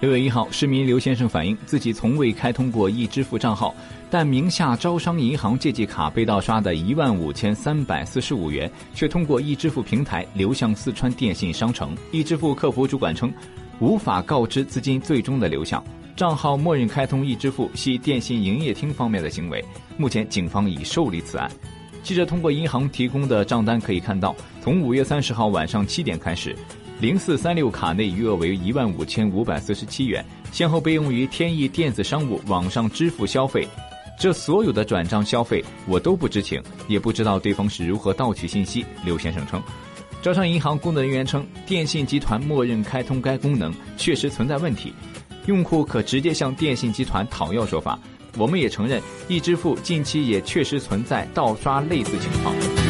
六月一号，市民刘先生反映，自己从未开通过易支付账号，但名下招商银行借记卡被盗刷的一万五千三百四十五元，却通过易支付平台流向四川电信商城。易支付客服主管称，无法告知资金最终的流向，账号默认开通易支付系电信营业厅方面的行为。目前，警方已受理此案。记者通过银行提供的账单可以看到，从五月三十号晚上七点开始。零四三六卡内余额为一万五千五百四十七元，先后被用于天翼电子商务网上支付消费。这所有的转账消费我都不知情，也不知道对方是如何盗取信息。刘先生称，招商银行工作人员称，电信集团默认开通该功能确实存在问题，用户可直接向电信集团讨要说法。我们也承认，易支付近期也确实存在盗刷类似情况。